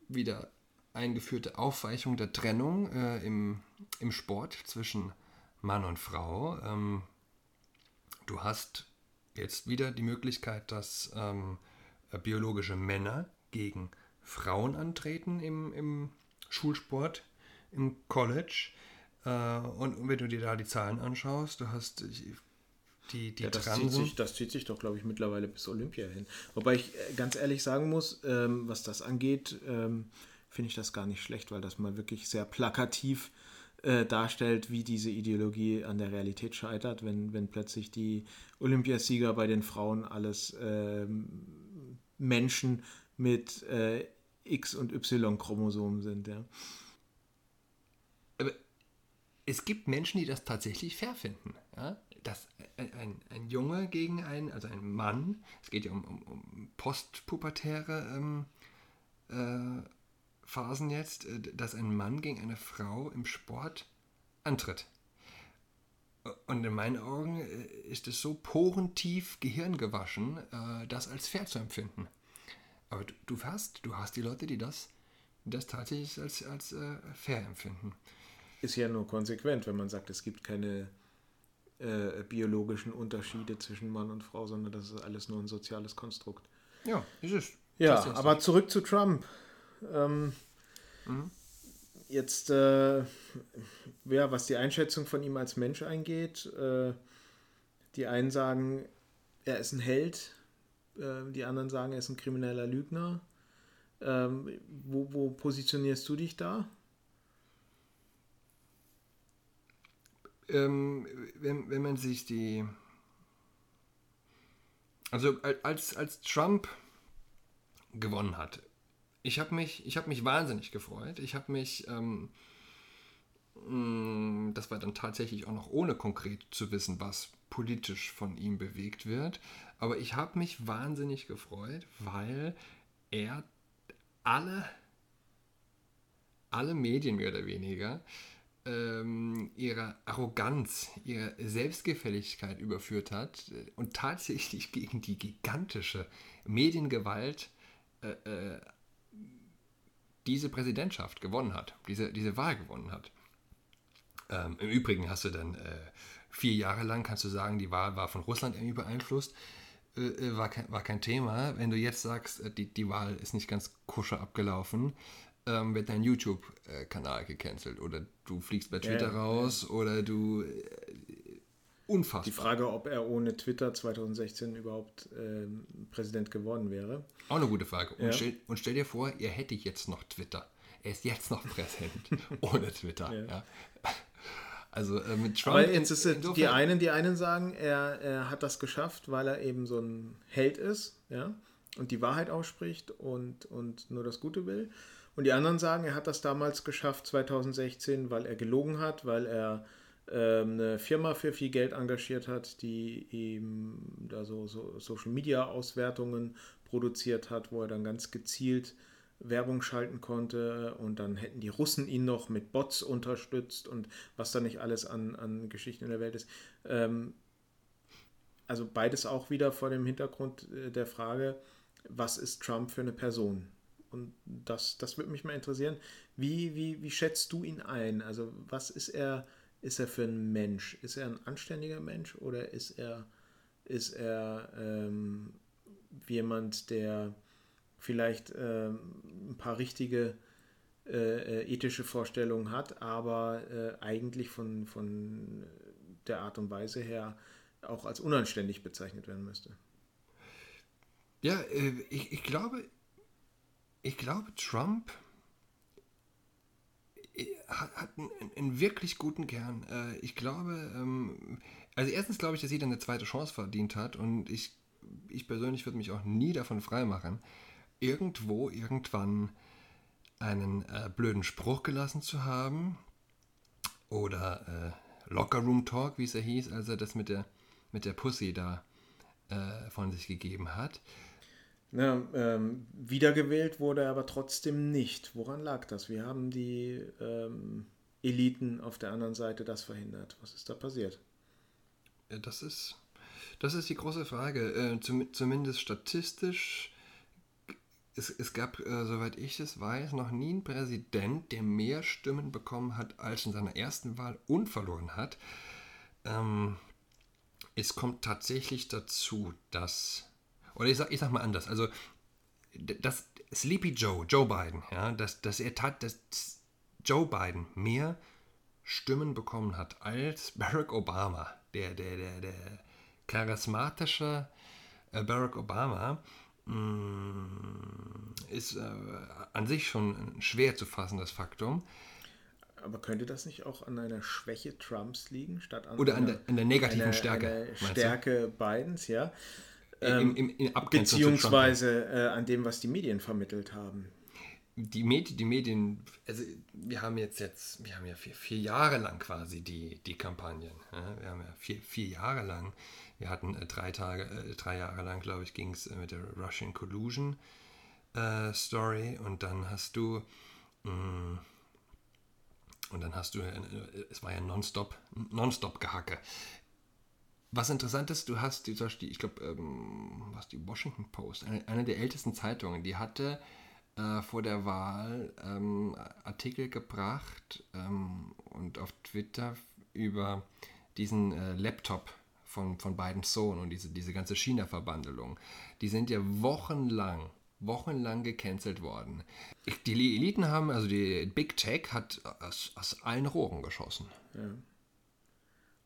wieder eingeführte Aufweichung der Trennung äh, im, im Sport zwischen Mann und Frau. Ähm, Du hast jetzt wieder die Möglichkeit, dass ähm, biologische Männer gegen Frauen antreten im, im Schulsport, im College. Äh, und wenn du dir da die Zahlen anschaust, du hast die, die ja, das, zieht sich, das zieht sich doch, glaube ich, mittlerweile bis Olympia hin. Wobei ich äh, ganz ehrlich sagen muss, ähm, was das angeht, ähm, finde ich das gar nicht schlecht, weil das mal wirklich sehr plakativ äh, darstellt, wie diese Ideologie an der Realität scheitert, wenn, wenn plötzlich die Olympiasieger bei den Frauen alles ähm, Menschen mit äh, X- und Y-Chromosomen sind. Ja. Aber es gibt Menschen, die das tatsächlich fair finden. Ja? Dass ein, ein, Junge gegen einen, also ein Mann, es geht ja um, um, um postpubertäre ähm, äh, Phasen jetzt, äh, dass ein Mann gegen eine Frau im Sport antritt. Und in meinen Augen äh, ist es so porentief gehirngewaschen, äh, das als fair zu empfinden. Aber du, du hast, du hast die Leute, die das, das tatsächlich als, als fair empfinden. Ist ja nur konsequent, wenn man sagt, es gibt keine äh, biologischen Unterschiede zwischen Mann und Frau, sondern das ist alles nur ein soziales Konstrukt. Ja, ist es. Ja, aber zurück zu Trump. Ähm, mhm. Jetzt, äh, ja, was die Einschätzung von ihm als Mensch eingeht, äh, die einen sagen, er ist ein Held, äh, die anderen sagen, er ist ein krimineller Lügner. Ähm, wo, wo positionierst du dich da? Ähm, wenn, wenn man sich die. Also als, als Trump gewonnen hat, ich habe mich, hab mich wahnsinnig gefreut. Ich habe mich, ähm, mm, das war dann tatsächlich auch noch ohne konkret zu wissen, was politisch von ihm bewegt wird. Aber ich habe mich wahnsinnig gefreut, weil er alle, alle Medien mehr oder weniger ähm, ihre Arroganz, ihre Selbstgefälligkeit überführt hat und tatsächlich gegen die gigantische Mediengewalt äh, äh, diese Präsidentschaft gewonnen hat, diese, diese Wahl gewonnen hat. Ähm, Im Übrigen hast du dann äh, vier Jahre lang, kannst du sagen, die Wahl war von Russland irgendwie beeinflusst. Äh, äh, war, kein, war kein Thema. Wenn du jetzt sagst, äh, die, die Wahl ist nicht ganz kuscher abgelaufen, ähm, wird dein YouTube-Kanal gecancelt oder du fliegst bei Twitter ja, raus oder du äh, unfassbar. Die Frage, ob er ohne Twitter 2016 überhaupt äh, Präsident geworden wäre. Auch eine gute Frage. Und, ja. stell, und, stell, dir vor, er hätte jetzt noch Twitter. Er ist jetzt noch Präsident ohne Twitter. Ja. Ja. Also äh, mit Trump. Aber jetzt ist es, die einen, die einen sagen, er, er hat das geschafft, weil er eben so ein Held ist, ja, und die Wahrheit ausspricht und, und nur das Gute will. Und die anderen sagen, er hat das damals geschafft, 2016, weil er gelogen hat, weil er ähm, eine Firma für viel Geld engagiert hat, die ihm da so, so Social Media Auswertungen produziert hat, wo er dann ganz gezielt Werbung schalten konnte und dann hätten die Russen ihn noch mit Bots unterstützt und was da nicht alles an, an Geschichten in der Welt ist. Ähm, also beides auch wieder vor dem Hintergrund äh, der Frage, was ist Trump für eine Person? Und das, das würde mich mal interessieren. Wie, wie, wie schätzt du ihn ein? Also was ist er ist er für ein Mensch? Ist er ein anständiger Mensch oder ist er, ist er ähm, jemand, der vielleicht ähm, ein paar richtige äh, äh, ethische Vorstellungen hat, aber äh, eigentlich von, von der Art und Weise her auch als unanständig bezeichnet werden müsste? Ja, äh, ich, ich glaube, ich glaube, Trump hat, hat einen, einen, wirklich guten Kern. Äh, ich glaube, ähm, also erstens glaube ich, dass jeder eine zweite Chance verdient hat und ich, ich persönlich würde mich auch nie davon freimachen, irgendwo, irgendwann einen äh, blöden Spruch gelassen zu haben oder äh, Locker Room Talk, wie es ja hieß, als er das mit der, mit der Pussy da äh, von sich gegeben hat. Na, ähm, wiedergewählt wurde er aber trotzdem nicht. Woran lag das? Wie haben die ähm, Eliten auf der anderen Seite das verhindert? Was ist da passiert? Das ist, das ist die große Frage. Äh, zum, zumindest statistisch. Es, es gab, äh, soweit ich es weiß, noch nie einen Präsident, der mehr Stimmen bekommen hat als in seiner ersten Wahl und verloren hat. Ähm, es kommt tatsächlich dazu, dass oder ich sag, ich sag mal anders, also dass Sleepy Joe, Joe Biden, ja, dass, dass er tat, dass Joe Biden mehr Stimmen bekommen hat als Barack Obama, der, der, der, der charismatische äh, Barack Obama, mm, ist äh, an sich schon ein schwer zu fassendes Faktum. Aber könnte das nicht auch an einer Schwäche Trumps liegen, statt an Oder an, der, an der negativen einer, Stärke? Einer Stärke Bidens, ja. Ähm, Im, im, beziehungsweise äh, an dem, was die Medien vermittelt haben. Die, Med die Medien, also wir haben jetzt, jetzt wir haben ja vier, vier Jahre lang quasi die, die Kampagnen. Ja? Wir haben ja vier, vier Jahre lang, wir hatten äh, drei Tage, äh, drei Jahre lang, glaube ich, ging es äh, mit der Russian Collusion äh, Story und dann hast du mh, mm, und dann hast du, äh, es war ja nonstop, nonstop Gehacke. Was interessant ist, du hast die, ich glaube, ähm, was die Washington Post, eine, eine, der ältesten Zeitungen, die hatte äh, vor der Wahl ähm, Artikel gebracht ähm, und auf Twitter über diesen äh, Laptop von, von Bidens Sohn und diese, diese ganze China-Verbandelung. Die sind ja wochenlang wochenlang gecancelt worden. Die Eliten haben, also die Big Tech hat aus, aus allen Rohren geschossen. Ja.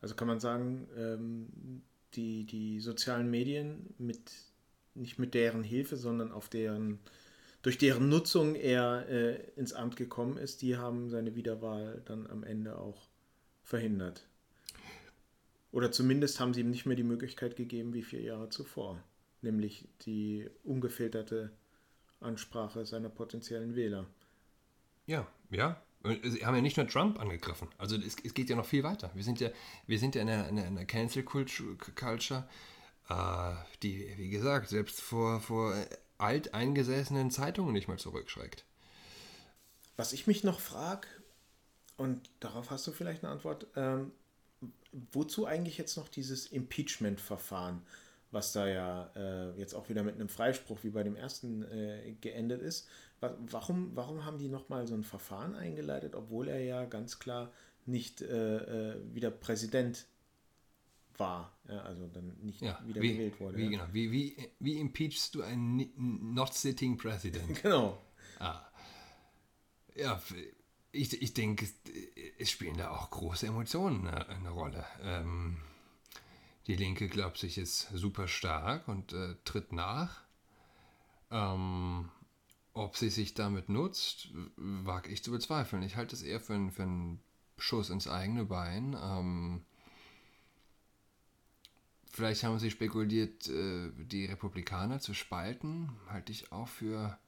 Also kann man sagen, ähm, die, die sozialen Medien mit nicht mit deren Hilfe, sondern auf deren durch deren Nutzung er äh, ins Amt gekommen ist, die haben seine Wiederwahl dann am Ende auch verhindert. Oder zumindest haben sie ihm nicht mehr die Möglichkeit gegeben wie vier Jahre zuvor, nämlich die ungefilterte Ansprache seiner potenziellen Wähler. Ja, ja. Sie haben ja nicht nur Trump angegriffen. Also es, es geht ja noch viel weiter. Wir sind ja, wir sind ja in einer, in einer Cancel Culture, äh, die, wie gesagt, selbst vor, vor alteingesessenen Zeitungen nicht mal zurückschreckt. Was ich mich noch frage, und darauf hast du vielleicht eine Antwort, ähm, wozu eigentlich jetzt noch dieses Impeachment-Verfahren? Was da ja äh, jetzt auch wieder mit einem Freispruch wie bei dem ersten äh, geendet ist. Warum, warum haben die nochmal so ein Verfahren eingeleitet, obwohl er ja ganz klar nicht äh, äh wieder Präsident war, ja, also dann nicht ja, wieder wie, gewählt wurde. Wie, ja. genau. wie, wie, wie impeachst du einen not sitting President? genau. Ah. Ja, ich, ich denke, es spielen da auch große Emotionen eine, eine Rolle. Ähm, die Linke glaubt sich jetzt super stark und äh, tritt nach. Ähm, ob sie sich damit nutzt, wage ich zu bezweifeln. Ich halte es eher für, ein, für einen Schuss ins eigene Bein. Ähm, vielleicht haben sie spekuliert, äh, die Republikaner zu spalten. Halte ich auch für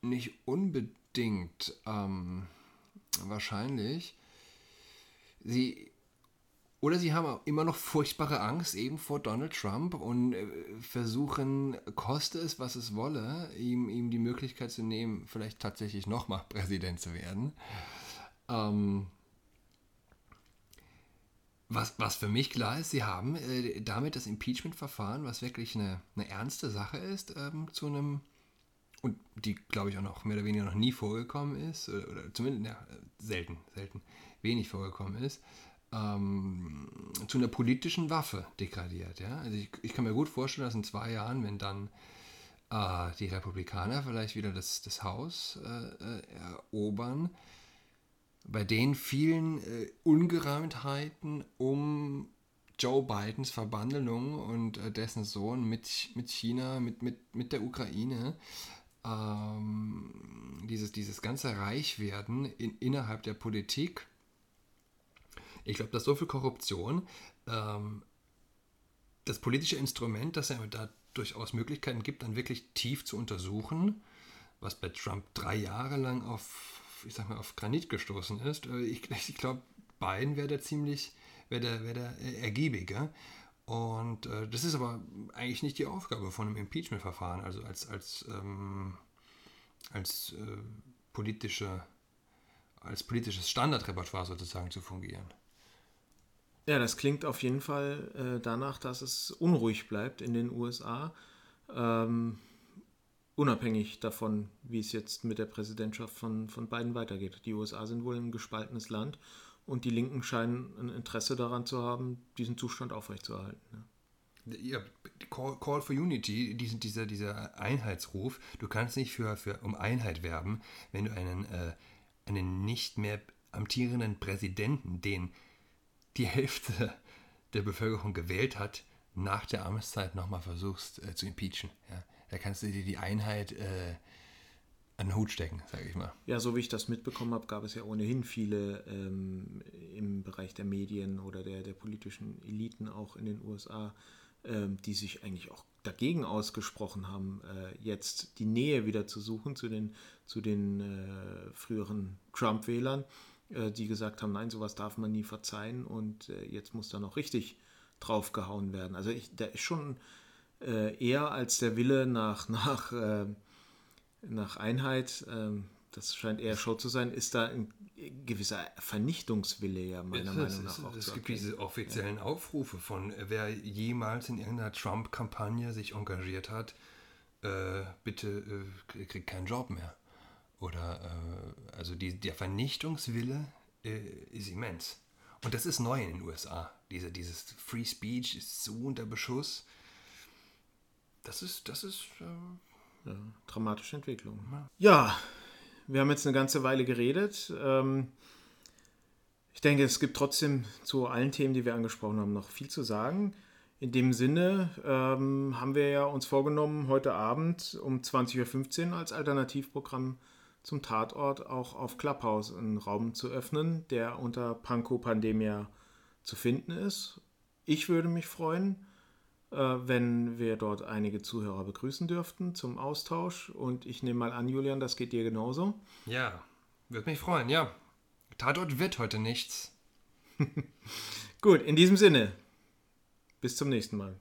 nicht unbedingt ähm, wahrscheinlich. Sie oder sie haben immer noch furchtbare Angst eben vor Donald Trump und äh, versuchen, koste es, was es wolle, ihm, ihm die Möglichkeit zu nehmen, vielleicht tatsächlich nochmal Präsident zu werden. Ähm, was, was für mich klar ist, sie haben äh, damit das Impeachment-Verfahren, was wirklich eine, eine ernste Sache ist, ähm, zu einem, und die glaube ich auch noch mehr oder weniger noch nie vorgekommen ist, oder, oder zumindest ja, selten, selten, wenig vorgekommen ist, ähm, zu einer politischen Waffe degradiert. Ja? Also ich, ich, kann mir gut vorstellen, dass in zwei Jahren, wenn dann äh, die Republikaner vielleicht wieder das, das Haus äh, erobern, bei den vielen äh, Ungereimtheiten um Joe Bidens Verbandelung und äh, dessen Sohn mit, mit China, mit, mit, mit der Ukraine, ähm, dieses, dieses ganze Reichwerden in, innerhalb der Politik, ich glaube, dass so viel Korruption ähm, das politische Instrument, das er da durchaus Möglichkeiten gibt, dann wirklich tief zu untersuchen, was bei Trump drei Jahre lang auf, ich sag mal, auf Granit gestoßen ist. Äh, ich, ich glaube, Biden wäre da ziemlich, wäre der, wär der ergiebiger. Und äh, das ist aber eigentlich nicht die Aufgabe von einem Impeachment-Verfahren, also als, als, ähm, als, äh, politische, als politisches Standardrepertoire sozusagen zu fungieren. Ja, das klingt auf jeden Fall äh, danach, dass es unruhig bleibt in den USA. Ähm, unabhängig davon, wie es jetzt mit der Präsidentschaft von, von Biden weitergeht. Die USA sind wohl ein gespaltenes Land und die Linken scheinen ein Interesse daran zu haben, diesen Zustand aufrechtzuerhalten. Ja. Ja, Call, Call, for Unity, dieser, dieser Einheitsruf, du kannst nicht für, für, um Einheit werben, wenn du einen, äh, einen nicht mehr amtierenden Präsidenten, den die Hälfte der Bevölkerung gewählt hat, nach der Amtszeit nochmal versuchst äh, zu impeachen. Ja? Da kannst du dir die Einheit äh, an den Hut stecken, sage ich mal. Ja, so wie ich das mitbekommen habe, gab es ja ohnehin viele ähm, im Bereich der Medien oder der, der politischen Eliten auch in den USA, äh, die sich eigentlich auch dagegen ausgesprochen haben, äh, jetzt die Nähe wieder zu suchen zu den, zu den äh, früheren Trump-Wählern, äh, die gesagt haben, nein, sowas darf man nie verzeihen und äh, jetzt muss da noch richtig draufgehauen werden. Also ich, da ist schon äh, eher als der Wille nach, nach, äh, nach Einheit, ähm, das scheint eher Show zu sein, ist da ein gewisser Vernichtungswille ja meiner es, Meinung nach es, auch Es gibt diese offiziellen ja. Aufrufe von, äh, wer jemals in irgendeiner Trump-Kampagne sich engagiert hat, äh, bitte äh, kriegt keinen Job mehr. Oder, äh, also die, der Vernichtungswille äh, ist immens. Und das ist neu in den USA. Diese, dieses Free Speech ist so unter Beschuss. Das ist, das ist. Ja, dramatische Entwicklung. Ja, wir haben jetzt eine ganze Weile geredet. Ähm, ich denke, es gibt trotzdem zu allen Themen, die wir angesprochen haben, noch viel zu sagen. In dem Sinne ähm, haben wir ja uns vorgenommen, heute Abend um 20.15 Uhr als Alternativprogramm zum Tatort auch auf Clubhouse einen Raum zu öffnen, der unter Panko Pandemia zu finden ist. Ich würde mich freuen, äh, wenn wir dort einige Zuhörer begrüßen dürften zum Austausch. Und ich nehme mal an, Julian, das geht dir genauso. Ja, würde mich freuen, ja. Tatort wird heute nichts. Gut, in diesem Sinne. Bis zum nächsten Mal.